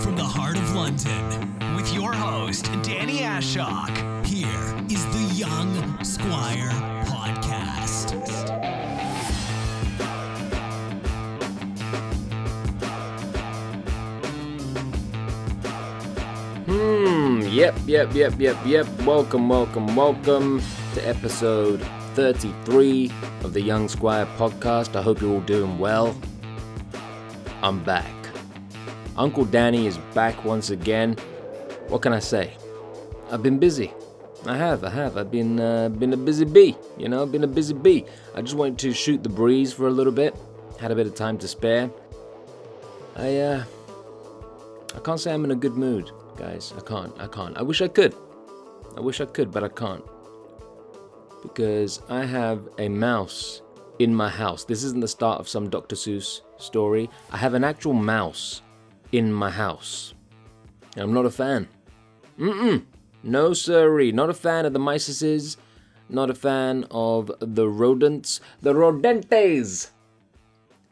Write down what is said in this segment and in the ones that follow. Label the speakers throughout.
Speaker 1: from the heart of London with your host, Danny Ashok. Here is the Young Squire Podcast.
Speaker 2: Hmm, yep, yep, yep, yep, yep. Welcome, welcome, welcome to episode 33 of the Young Squire podcast. I hope you're all doing well. I'm back. Uncle Danny is back once again. What can I say? I've been busy. I have, I have. I've been uh, been a busy bee, you know, I've been a busy bee. I just wanted to shoot the breeze for a little bit. Had a bit of time to spare. I uh I can't say I'm in a good mood, guys. I can't. I can't. I wish I could. I wish I could, but I can't. Because I have a mouse in my house. This isn't the start of some Dr. Seuss story. I have an actual mouse in my house. I'm not a fan. Mm-mm. No sirree. Not a fan of the miceses. Not a fan of the rodents. The rodentes!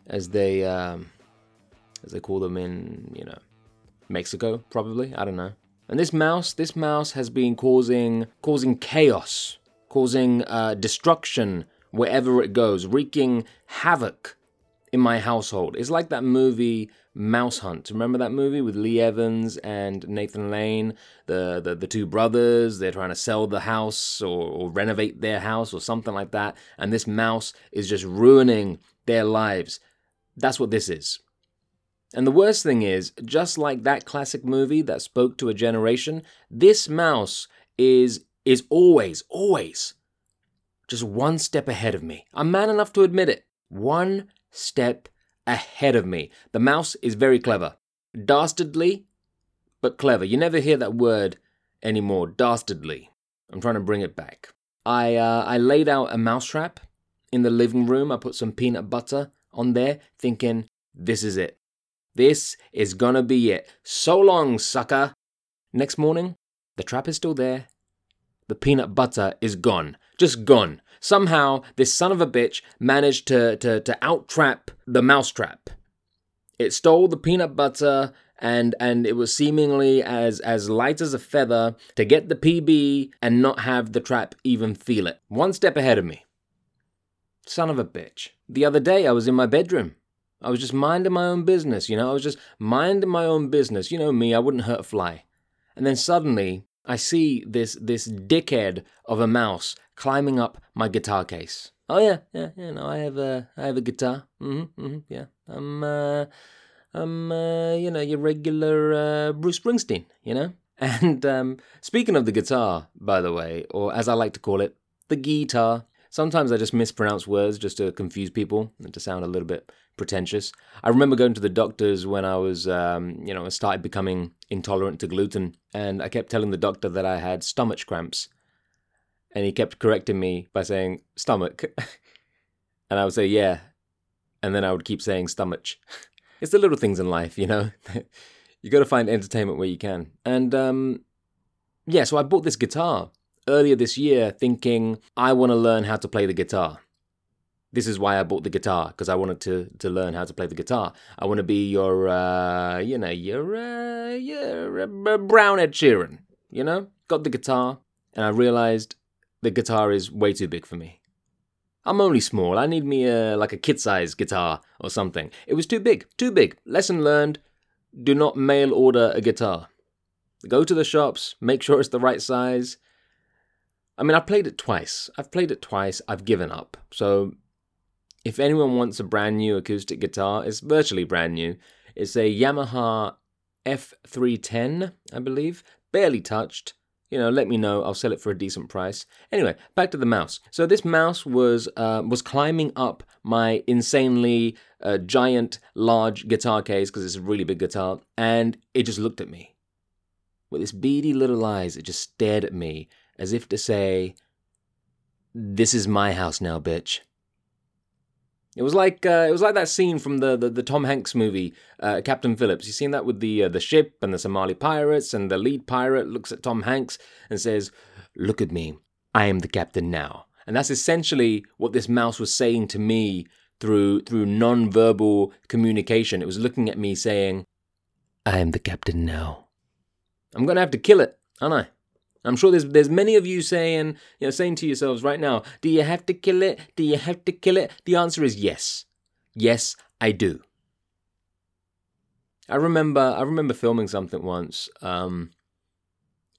Speaker 2: As they, um, as they call them in, you know, Mexico, probably. I don't know. And this mouse, this mouse has been causing causing chaos, causing uh, destruction wherever it goes, wreaking havoc in my household. It's like that movie Mouse Hunt. Remember that movie with Lee Evans and Nathan Lane, the the, the two brothers? They're trying to sell the house or, or renovate their house or something like that, and this mouse is just ruining their lives. That's what this is. And the worst thing is, just like that classic movie that spoke to a generation, this mouse is is always, always just one step ahead of me. I'm man enough to admit it. One step ahead of me. The mouse is very clever. Dastardly, but clever. You never hear that word anymore. Dastardly. I'm trying to bring it back. I uh, I laid out a mousetrap in the living room. I put some peanut butter on there, thinking this is it. This is gonna be it. So long, sucker. Next morning, the trap is still there. The peanut butter is gone. Just gone. Somehow, this son of a bitch managed to, to, to out trap the mousetrap. It stole the peanut butter and and it was seemingly as as light as a feather to get the PB and not have the trap even feel it. One step ahead of me. Son of a bitch. The other day I was in my bedroom. I was just minding my own business, you know, I was just minding my own business. You know me, I wouldn't hurt a fly. And then suddenly I see this this dickhead of a mouse climbing up my guitar case. Oh yeah, yeah, yeah. No, I have a I have a guitar. Mm-hmm, mm-hmm yeah. I'm uh, I'm uh, you know your regular uh, Bruce Springsteen. You know. And um, speaking of the guitar, by the way, or as I like to call it, the guitar. Sometimes I just mispronounce words just to confuse people and to sound a little bit pretentious. I remember going to the doctors when I was, um, you know, I started becoming intolerant to gluten, and I kept telling the doctor that I had stomach cramps, and he kept correcting me by saying stomach, and I would say yeah, and then I would keep saying stomach. it's the little things in life, you know. you got to find entertainment where you can, and um, yeah. So I bought this guitar earlier this year, thinking I want to learn how to play the guitar this is why I bought the guitar because I wanted to to learn how to play the guitar. I want to be your, uh, you know, your, uh, your uh, brown Ed Sheeran. You know, got the guitar, and I realized the guitar is way too big for me. I'm only small. I need me a like a kid size guitar or something. It was too big, too big. Lesson learned: do not mail order a guitar. Go to the shops, make sure it's the right size. I mean, I've played it twice. I've played it twice. I've given up. So if anyone wants a brand new acoustic guitar, it's virtually brand new. It's a Yamaha F310, I believe, barely touched. You know, let me know. I'll sell it for a decent price. Anyway, back to the mouse. So this mouse was uh, was climbing up my insanely uh, giant, large guitar case because it's a really big guitar, and it just looked at me with its beady little eyes. It just stared at me as if to say, "This is my house now, bitch." It was like uh, it was like that scene from the the, the Tom Hanks movie uh, Captain Phillips. You seen that with the uh, the ship and the Somali pirates, and the lead pirate looks at Tom Hanks and says, "Look at me, I am the captain now." And that's essentially what this mouse was saying to me through through non-verbal communication. It was looking at me saying, I am the captain now. I'm gonna have to kill it, aren't I? I'm sure there's there's many of you saying, you know, saying to yourselves right now, do you have to kill it? Do you have to kill it? The answer is yes. Yes, I do. I remember I remember filming something once. Um,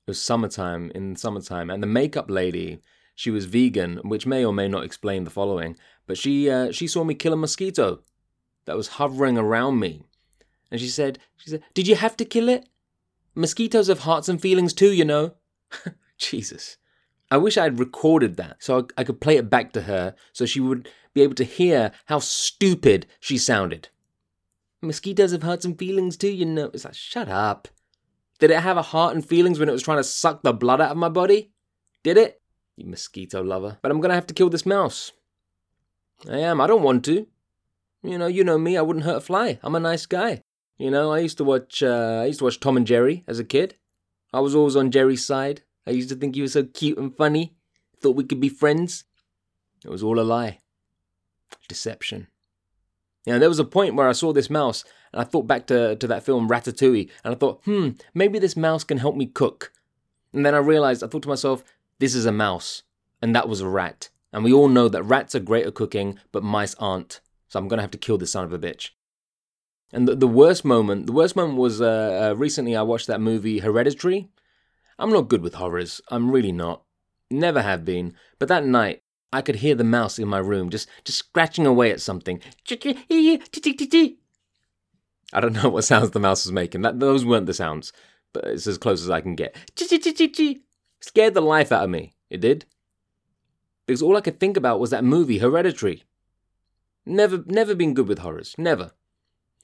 Speaker 2: it was summertime in summertime, and the makeup lady she was vegan, which may or may not explain the following. But she uh, she saw me kill a mosquito that was hovering around me, and she said she said, "Did you have to kill it? Mosquitoes have hearts and feelings too, you know." Jesus. I wish I had recorded that so I could play it back to her so she would be able to hear how stupid she sounded. Mosquitoes have hearts and feelings too, you know. It's like, shut up. Did it have a heart and feelings when it was trying to suck the blood out of my body? Did it? You mosquito lover. But I'm gonna have to kill this mouse. I am. I don't want to. You know, you know me. I wouldn't hurt a fly. I'm a nice guy. You know, I used to watch. Uh, I used to watch Tom and Jerry as a kid. I was always on Jerry's side. I used to think he was so cute and funny. Thought we could be friends. It was all a lie. Deception. Know, there was a point where I saw this mouse and I thought back to, to that film Ratatouille and I thought, hmm, maybe this mouse can help me cook. And then I realized, I thought to myself, this is a mouse and that was a rat. And we all know that rats are great at cooking, but mice aren't. So I'm going to have to kill this son of a bitch. And the, the worst moment, the worst moment was uh, uh, recently I watched that movie Hereditary. I'm not good with horrors. I'm really not. Never have been. But that night, I could hear the mouse in my room just, just scratching away at something. I don't know what sounds the mouse was making. That, those weren't the sounds, but it's as close as I can get. Scared the life out of me. It did. Because all I could think about was that movie, Hereditary. Never, never been good with horrors. Never.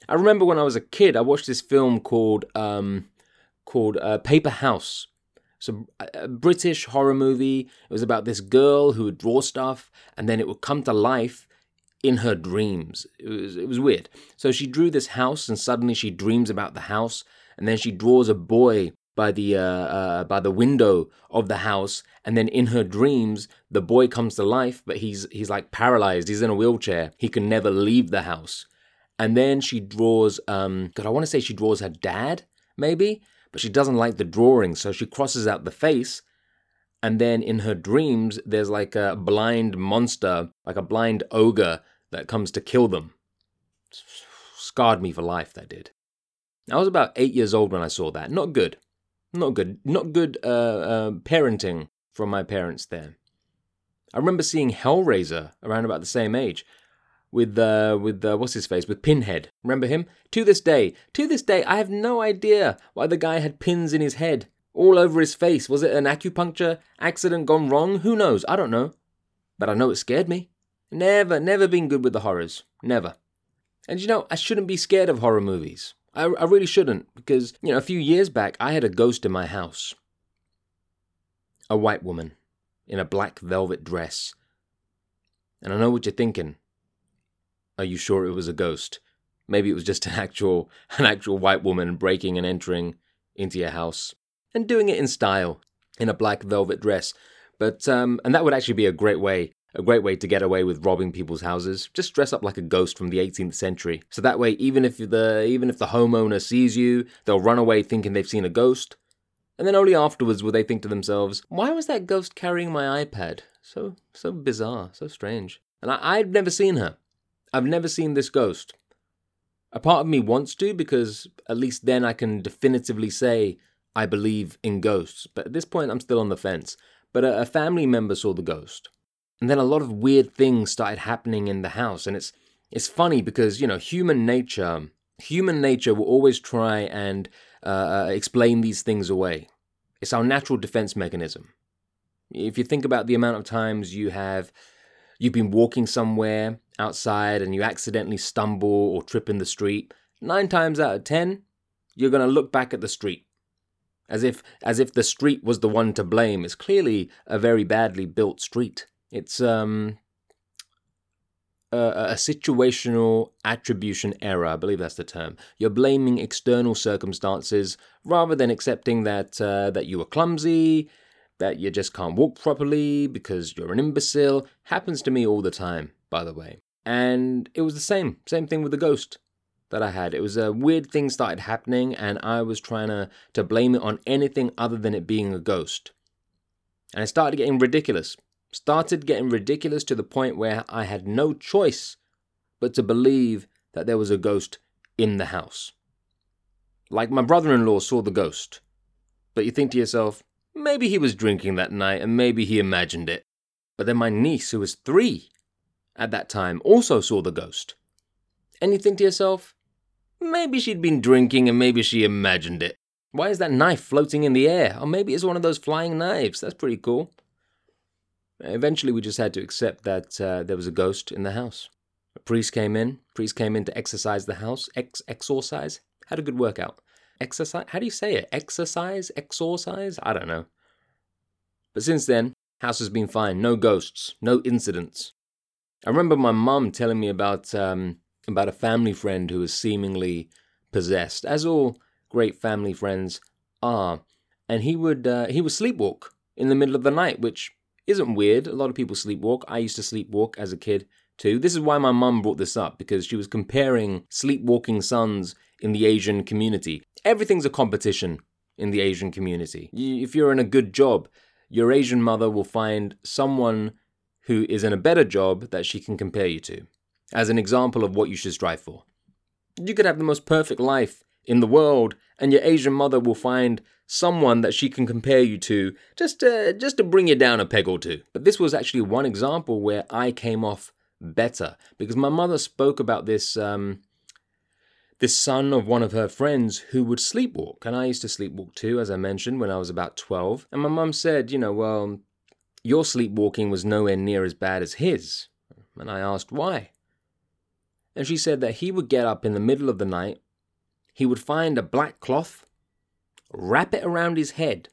Speaker 2: I remember when I was a kid, I watched this film called um, called uh, Paper House it's a, a, British horror movie. It was about this girl who would draw stuff and then it would come to life in her dreams. It was, it was weird. So she drew this house and suddenly she dreams about the house and then she draws a boy by the uh, uh, by the window of the house and then in her dreams the boy comes to life but he's he's like paralyzed he's in a wheelchair he can never leave the house and then she draws um god i want to say she draws her dad maybe but she doesn't like the drawing, so she crosses out the face. And then in her dreams, there's like a blind monster, like a blind ogre that comes to kill them. Scarred me for life, that did. I was about eight years old when I saw that. Not good. Not good. Not good uh, uh, parenting from my parents there. I remember seeing Hellraiser around about the same age with uh, with uh, what's his face with Pinhead. Remember him? To this day, to this day, I have no idea why the guy had pins in his head all over his face. Was it an acupuncture accident gone wrong? Who knows? I don't know. But I know it scared me. Never, never been good with the horrors. Never. And you know, I shouldn't be scared of horror movies. I, I really shouldn't because you know, a few years back, I had a ghost in my house. A white woman in a black velvet dress. And I know what you're thinking. Are you sure it was a ghost? Maybe it was just an actual an actual white woman breaking and entering into your house and doing it in style in a black velvet dress. But um and that would actually be a great way a great way to get away with robbing people's houses. Just dress up like a ghost from the 18th century. So that way even if the even if the homeowner sees you, they'll run away thinking they've seen a ghost. And then only afterwards will they think to themselves, "Why was that ghost carrying my iPad? So so bizarre, so strange." And I, I'd never seen her. I've never seen this ghost. A part of me wants to because at least then I can definitively say I believe in ghosts. But at this point, I'm still on the fence. But a, a family member saw the ghost. And then a lot of weird things started happening in the house. And it's, it's funny because, you know, human nature, human nature will always try and uh, uh explain these things away. It's our natural defense mechanism. If you think about the amount of times you have you've been walking somewhere outside and you accidentally stumble or trip in the street, nine times out of ten, you're going to look back at the street. As if, as if the street was the one to blame. It's clearly a very badly built street. It's um, a, a situational attribution error, I believe that's the term. You're blaming external circumstances rather than accepting that uh, that you were clumsy, that you just can't walk properly because you're an imbecile. Happens to me all the time, by the way. And it was the same, same thing with the ghost. that I had. It was a weird thing started happening, and I was trying to, to blame it on anything other than it being a ghost. And it started getting ridiculous. Started getting ridiculous to the point where I had no choice but to believe that there was a ghost in the house. Like my brother in law saw the ghost. But you think to yourself, maybe he was drinking that night and maybe he imagined it. But then my niece, who was three at that time, also saw the ghost. And you think to yourself, maybe she'd been drinking and maybe she imagined it. Why is that knife floating in the air? Or maybe it's one of those flying knives. That's pretty cool. Eventually, we just had to accept that uh, there was a ghost in the house. A priest came in. Priest came in to exercise the house. Ex exorcise. Had a good workout. Exercise. How do you say it? Exercise? Exorcise? I don't know. But since then, house has been fine. No ghosts. No incidents. I remember my mum telling me about um, about a family friend who was seemingly possessed, as all great family friends are. And he would uh, he would sleepwalk in the middle of the night, which isn't weird. A lot of people sleepwalk. I used to sleepwalk as a kid too. This is why my mum brought this up because she was comparing sleepwalking sons in the Asian community. Everything's a competition in the Asian community. If you're in a good job, your Asian mother will find someone who is in a better job that she can compare you to as an example of what you should strive for. You could have the most perfect life in the world, and your Asian mother will find someone that she can compare you to just to, just to bring you down a peg or two. But this was actually one example where I came off better because my mother spoke about this um, this son of one of her friends who would sleepwalk, and I used to sleepwalk too, as I mentioned when I was about twelve. And my mum said, you know, well, your sleepwalking was nowhere near as bad as his. And I asked why. And she said that he would get up in the middle of the night, he would find a black cloth, wrap it around his head,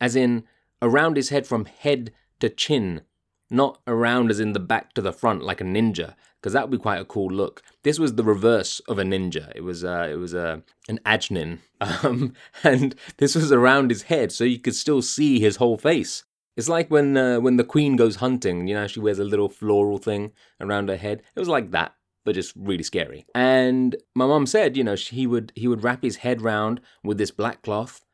Speaker 2: as in around his head from head to chin, not around as in the back to the front like a ninja, because that would be quite a cool look. This was the reverse of a ninja. It was uh, it was uh, an ajnin, um, and this was around his head, so you could still see his whole face. It's like when uh, when the queen goes hunting. You know, she wears a little floral thing around her head. It was like that but just really scary. And my mum said, you know, he would he would wrap his head round with this black cloth,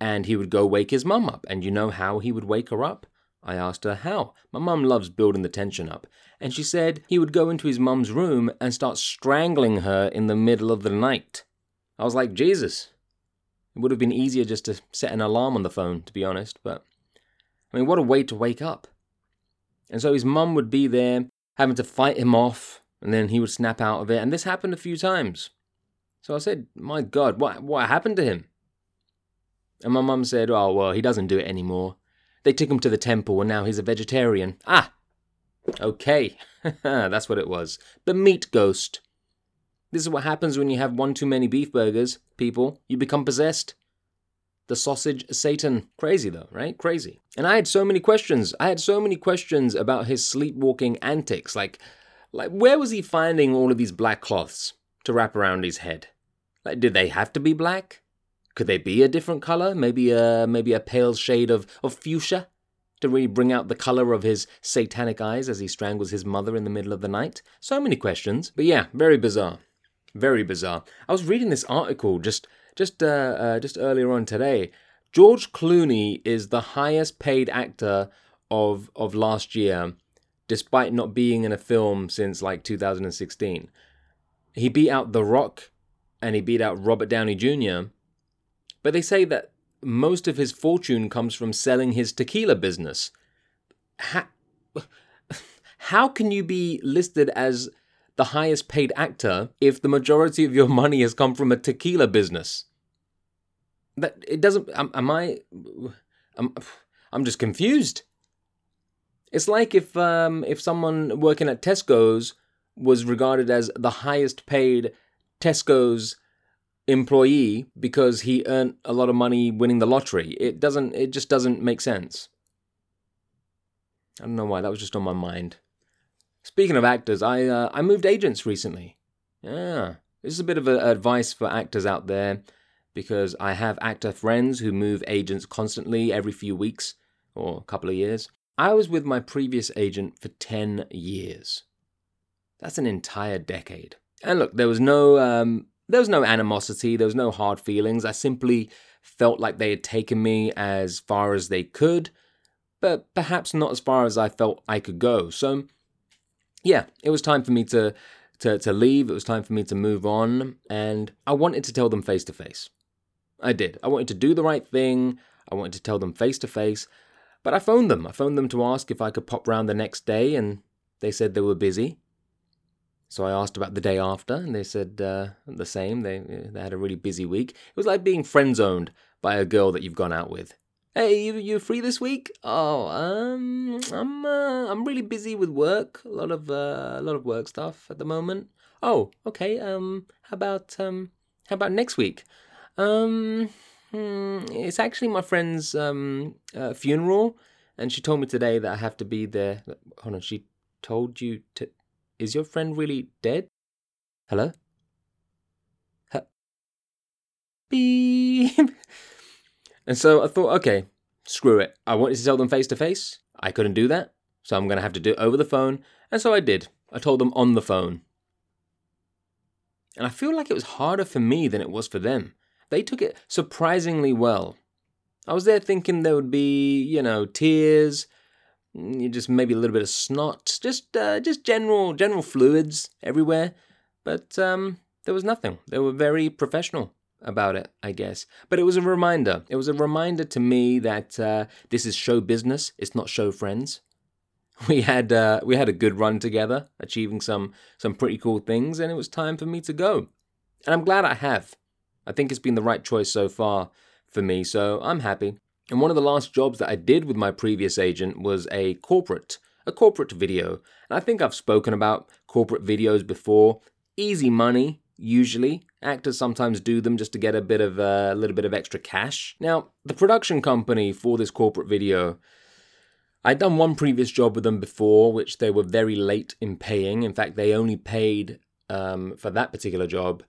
Speaker 2: and he would go wake his mum up. And you know how he would wake her up? I asked her how. My mum loves building the tension up. And she said he would go into his mum's room and start strangling her in the middle of the night. I was like, Jesus. It would have been easier just to set an alarm on the phone, to be honest, but I mean, what a way to wake up. And so his mum would be there, having to fight him off, and then he would snap out of it. And this happened a few times. So I said, My God, what, what happened to him? And my mum said, Oh, well, he doesn't do it anymore. They took him to the temple and now he's a vegetarian. Ah! Okay, that's what it was. The meat ghost. This is what happens when you have one too many beef burgers, people. You become possessed. The sausage Satan. Crazy though, right? Crazy. And I had so many questions. I had so many questions about his sleepwalking antics. Like, like, where was he finding all of these black cloths to wrap around his head? Like, did they have to be black? Could they be a different color? Maybe a maybe a pale shade of, of fuchsia to really bring out the color of his satanic eyes as he strangles his mother in the middle of the night. So many questions, but yeah, very bizarre, very bizarre. I was reading this article just just uh, uh, just earlier on today. George Clooney is the highest paid actor of of last year despite not being in a film since like 2016. He beat out The Rock and he beat out Robert Downey Jr. But they say that most of his fortune comes from selling his tequila business. How, how can you be listed as the highest paid actor if the majority of your money has come from a tequila business? That it doesn't. Am, am I? I'm, I'm just confused. It's like if um, if someone working at Tesco's was regarded as the highest paid Tesco's employee because he earned a lot of money winning the lottery. It doesn't it just doesn't make sense. I don't know why that was just on my mind. Speaking of actors, I uh, I moved agents recently. Yeah, this is a bit of a, advice for actors out there because I have actor friends who move agents constantly every few weeks or a couple of years. I was with my previous agent for 10 years. That's an entire decade. And look, there was no um, there was no animosity, there was no hard feelings. I simply felt like they had taken me as far as they could, but perhaps not as far as I felt I could go. So, yeah, it was time for me to to to leave. It was time for me to move on, and I wanted to tell them face to face. I did. I wanted to do the right thing. I wanted to tell them face to face. But I phoned them. I phoned them to ask if I could pop round the next day, and they said they were busy. So I asked about the day after, and they said uh, the same. They they had a really busy week. It was like being friend zoned by a girl that you've gone out with. Hey, you you free this week? Oh, um, I'm uh, I'm really busy with work. A lot of uh, a lot of work stuff at the moment. Oh, okay. Um, how about um, how about next week? Um, hmm, it's actually my friend's um uh, funeral, and she told me today that I have to be there. Hold on, she told you to. Is your friend really dead? Hello. Huh. Beep. And so I thought, okay, screw it. I wanted to tell them face to face. I couldn't do that, so I'm going to have to do it over the phone. And so I did. I told them on the phone. And I feel like it was harder for me than it was for them. They took it surprisingly well. I was there thinking there would be, you know, tears, just maybe a little bit of snot, just uh, just general general fluids everywhere. But um, there was nothing. They were very professional about it, I guess. But it was a reminder. It was a reminder to me that uh, this is show business. It's not show friends. We had uh, we had a good run together, achieving some some pretty cool things, and it was time for me to go. And I'm glad I have. I think it's been the right choice so far for me, so I'm happy. And one of the last jobs that I did with my previous agent was a corporate, a corporate video. And I think I've spoken about corporate videos before. Easy money, usually. Actors sometimes do them just to get a bit of uh, a little bit of extra cash. Now, the production company for this corporate video, I'd done one previous job with them before, which they were very late in paying. In fact, they only paid um, for that particular job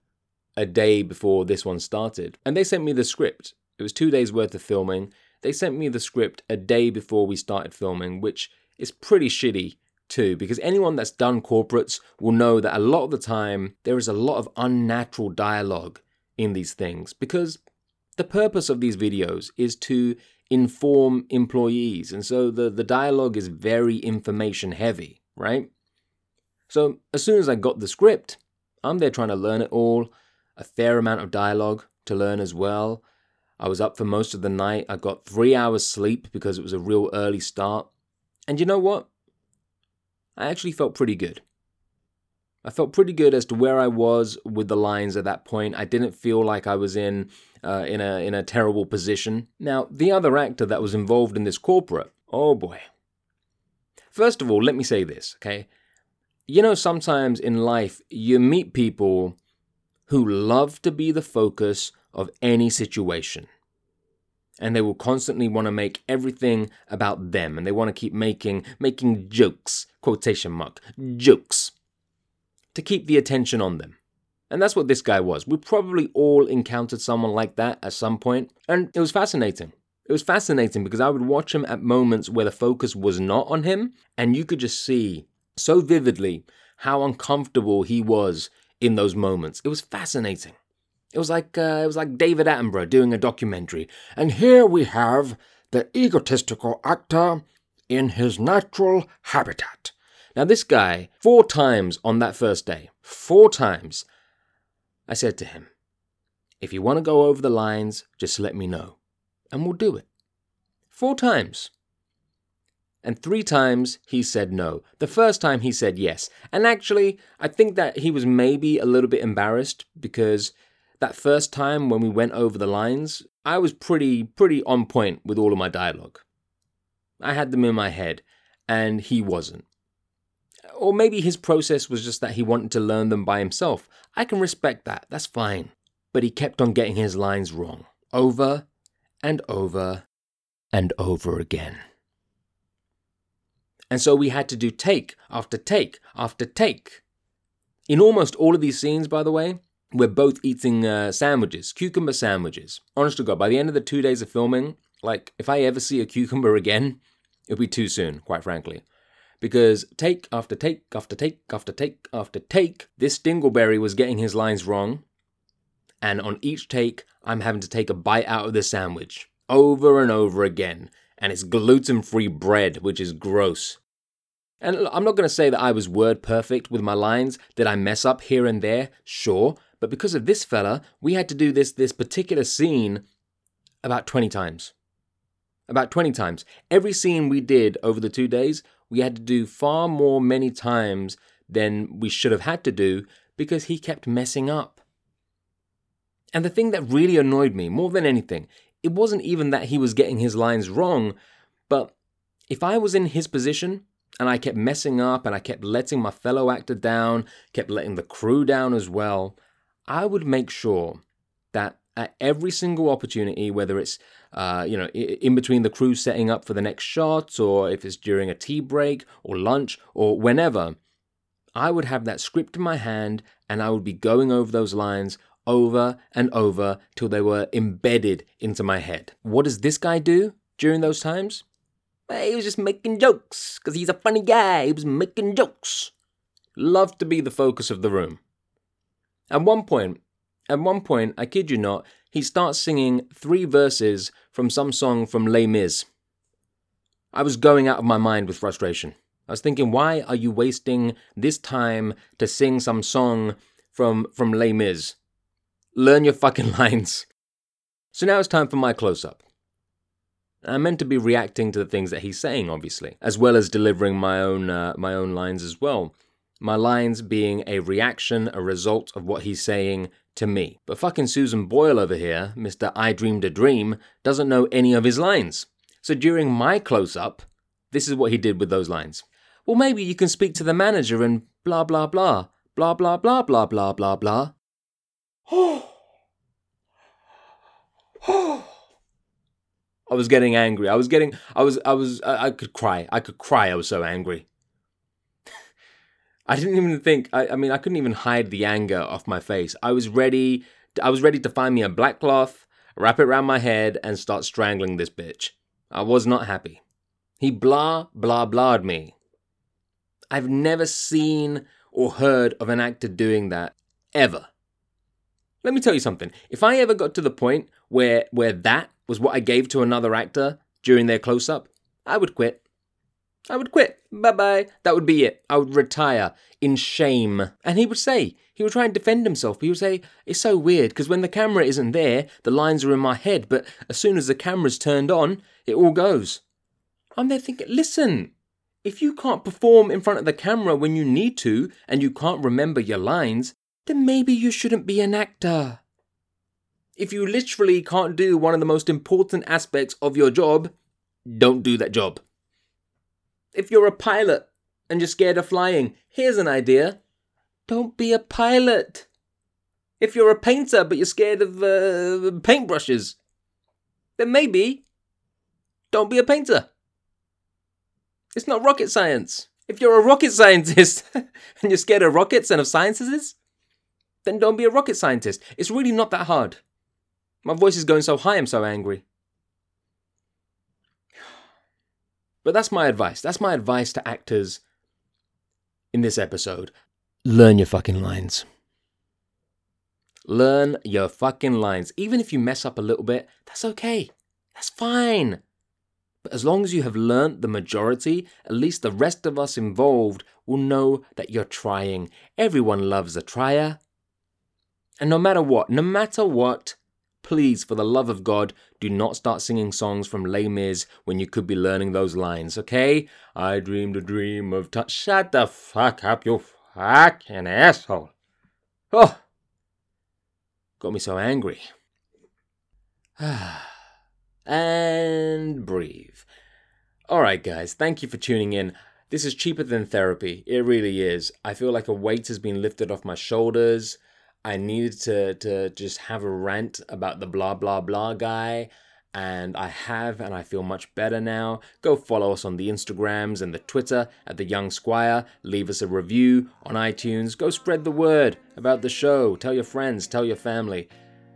Speaker 2: a day before this one started. And they sent me the script. It was two days worth of filming. They sent me the script a day before we started filming, which is pretty shitty too, because anyone that's done corporates will know that a lot of the time there is a lot of unnatural dialogue in these things because the purpose of these videos is to inform employees. And so the, the dialogue is very information heavy, right? So as soon as I got the script, I'm there trying to learn it all, a fair amount of dialogue to learn as well. I was up for most of the night. I got three hours sleep because it was a real early start. And you know what? I actually felt pretty good. I felt pretty good as to where I was with the lines at that point. I didn't feel like I was in uh, in a in a terrible position. Now, the other actor that was involved in this corporate, oh boy. First of all, let me say this, okay? You know, sometimes in life you meet people who love to be the focus of any situation. And they will constantly want to make everything about them and they want to keep making making jokes quotation mark jokes to keep the attention on them. And that's what this guy was. We probably all encountered someone like that at some point and it was fascinating. It was fascinating because i would watch him at moments where the focus was not on him and you could just see so vividly how uncomfortable he was in those moments. It was fascinating it was like uh, it was like David Attenborough doing a documentary. And here we have the egotistical actor in his natural habitat. Now this guy, four times on that first day, four times, I said to him, if you want to go over the lines, just let me know, and we'll do it. Four times. And three times he said no. The first time he said yes. And actually, I think that he was maybe a little bit embarrassed because that first time when we went over the lines, I was pretty pretty on point with all of my dialogue. I had them in my head, and he wasn't. Or maybe his process was just that he wanted to learn them by himself. I can respect that, that's fine. But he kept on getting his lines wrong, over and over and over again. And so we had to do take after take after take. In almost all of these scenes, by the way, we're both eating uh, sandwiches, cucumber sandwiches. Honest to God, by the end of the two days of filming, like if I ever see a cucumber again, it'll be too soon, quite frankly. because take after take after take after take after take, this Dingleberry was getting his lines wrong. And on each take, I'm having to take a bite out of the sandwich over and over again. And it's gluten free bread, which is gross. And I'm not going to say that I was word perfect with my lines. Did I mess up here and there? Sure. But because of this fella, we had to do this, this particular scene about 20 times. About 20 times. Every scene we did over the two days, we had to do far more many times than we should have had to do because he kept messing up. And the thing that really annoyed me more than anything, it wasn't even that he was getting his lines wrong, but if I was in his position and I kept messing up and I kept letting my fellow actor down, kept letting the crew down as well, I would make sure that at every single opportunity, whether it's uh, you know in between the crew setting up for the next shot, or if it's during a tea break or lunch or whenever, I would have that script in my hand and I would be going over those lines over and over till they were embedded into my head. What does this guy do during those times? He was just making jokes because he's a funny guy. He was making jokes. Loved to be the focus of the room. At one point, at one point, I kid you not, he starts singing three verses from some song from Les Mis. I was going out of my mind with frustration. I was thinking, why are you wasting this time to sing some song from from Les Mis? Learn your fucking lines. So now it's time for my close up. I'm meant to be reacting to the things that he's saying, obviously, as well as delivering my own uh, my own lines as well. My lines being a reaction, a result of what he's saying to me. But fucking Susan Boyle over here, Mr. I Dreamed a Dream, doesn't know any of his lines. So during my close up, this is what he did with those lines. Well, maybe you can speak to the manager and blah blah blah, blah blah blah blah blah blah blah. I was getting angry. I was getting. I was. I was. I, I could cry. I could cry. I was so angry. I didn't even think. I, I mean, I couldn't even hide the anger off my face. I was ready. I was ready to find me a black cloth, wrap it around my head, and start strangling this bitch. I was not happy. He blah blah blahed me. I've never seen or heard of an actor doing that ever. Let me tell you something. If I ever got to the point where where that was what I gave to another actor during their close up, I would quit. I would quit. Bye bye. That would be it. I would retire in shame. And he would say, he would try and defend himself. He would say, It's so weird because when the camera isn't there, the lines are in my head, but as soon as the camera's turned on, it all goes. I'm there thinking, Listen, if you can't perform in front of the camera when you need to and you can't remember your lines, then maybe you shouldn't be an actor. If you literally can't do one of the most important aspects of your job, don't do that job. If you're a pilot and you're scared of flying, here's an idea don't be a pilot. If you're a painter but you're scared of uh, paintbrushes, then maybe don't be a painter. It's not rocket science. If you're a rocket scientist and you're scared of rockets and of sciences, then don't be a rocket scientist. It's really not that hard. My voice is going so high, I'm so angry. But that's my advice. That's my advice to actors in this episode. Learn your fucking lines. Learn your fucking lines. Even if you mess up a little bit, that's okay. That's fine. But as long as you have learnt the majority, at least the rest of us involved will know that you're trying. Everyone loves a trier. And no matter what, no matter what, please, for the love of God, do not start singing songs from Les Mis when you could be learning those lines, okay? I dreamed a dream of touch. Shut the fuck up, you fucking asshole. Oh, got me so angry. and breathe. Alright, guys, thank you for tuning in. This is cheaper than therapy. It really is. I feel like a weight has been lifted off my shoulders. I needed to to just have a rant about the blah blah blah guy and I have and I feel much better now. Go follow us on the Instagrams and the Twitter at the Young Squire. Leave us a review on iTunes. Go spread the word about the show. Tell your friends, tell your family.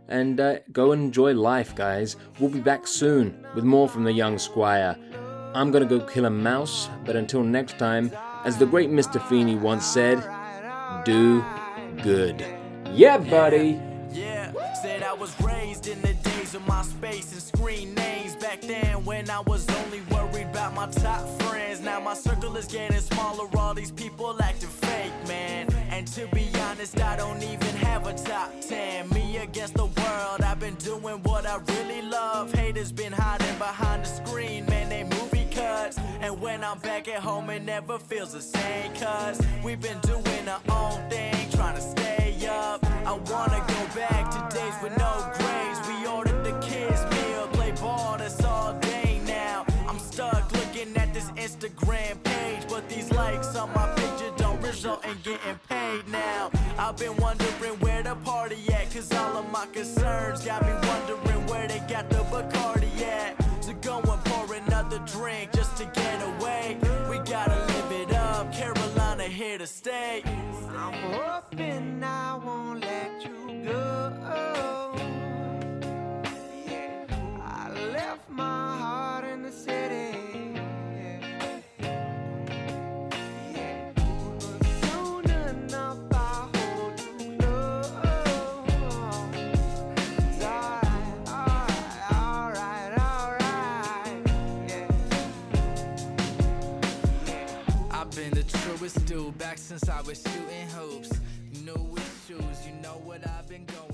Speaker 2: And uh, go enjoy life, guys. We'll be back soon with more from the Young Squire. I'm gonna go kill a mouse, but until next time, as the great Mr. Feeney once said, do good. Yeah, buddy!
Speaker 3: Yeah, said I was raised in the days of MySpace and screen names. Back then, when I was only worried about my top friends. Now my circle is getting smaller, all these people acting fake, man. And to be honest, I don't even have a top 10. Me against the world, I've been doing what I really love. Haters been hiding behind the screen, man, cuts. And when I'm back at home, it never feels the same, cuz we've been doing our own thing, trying to stay up. I wanna go back to days with no grades. We ordered the kids' meal, play ball, that's all day now. I'm stuck looking at this Instagram page, but these likes on my picture don't result in getting paid now. I've been wondering where the party at, cause all of my concerns got me wondering to get away. We gotta live it up, Carolina here to stay.
Speaker 4: since I was shooting hoops. New with shoes, you know what
Speaker 3: I've been going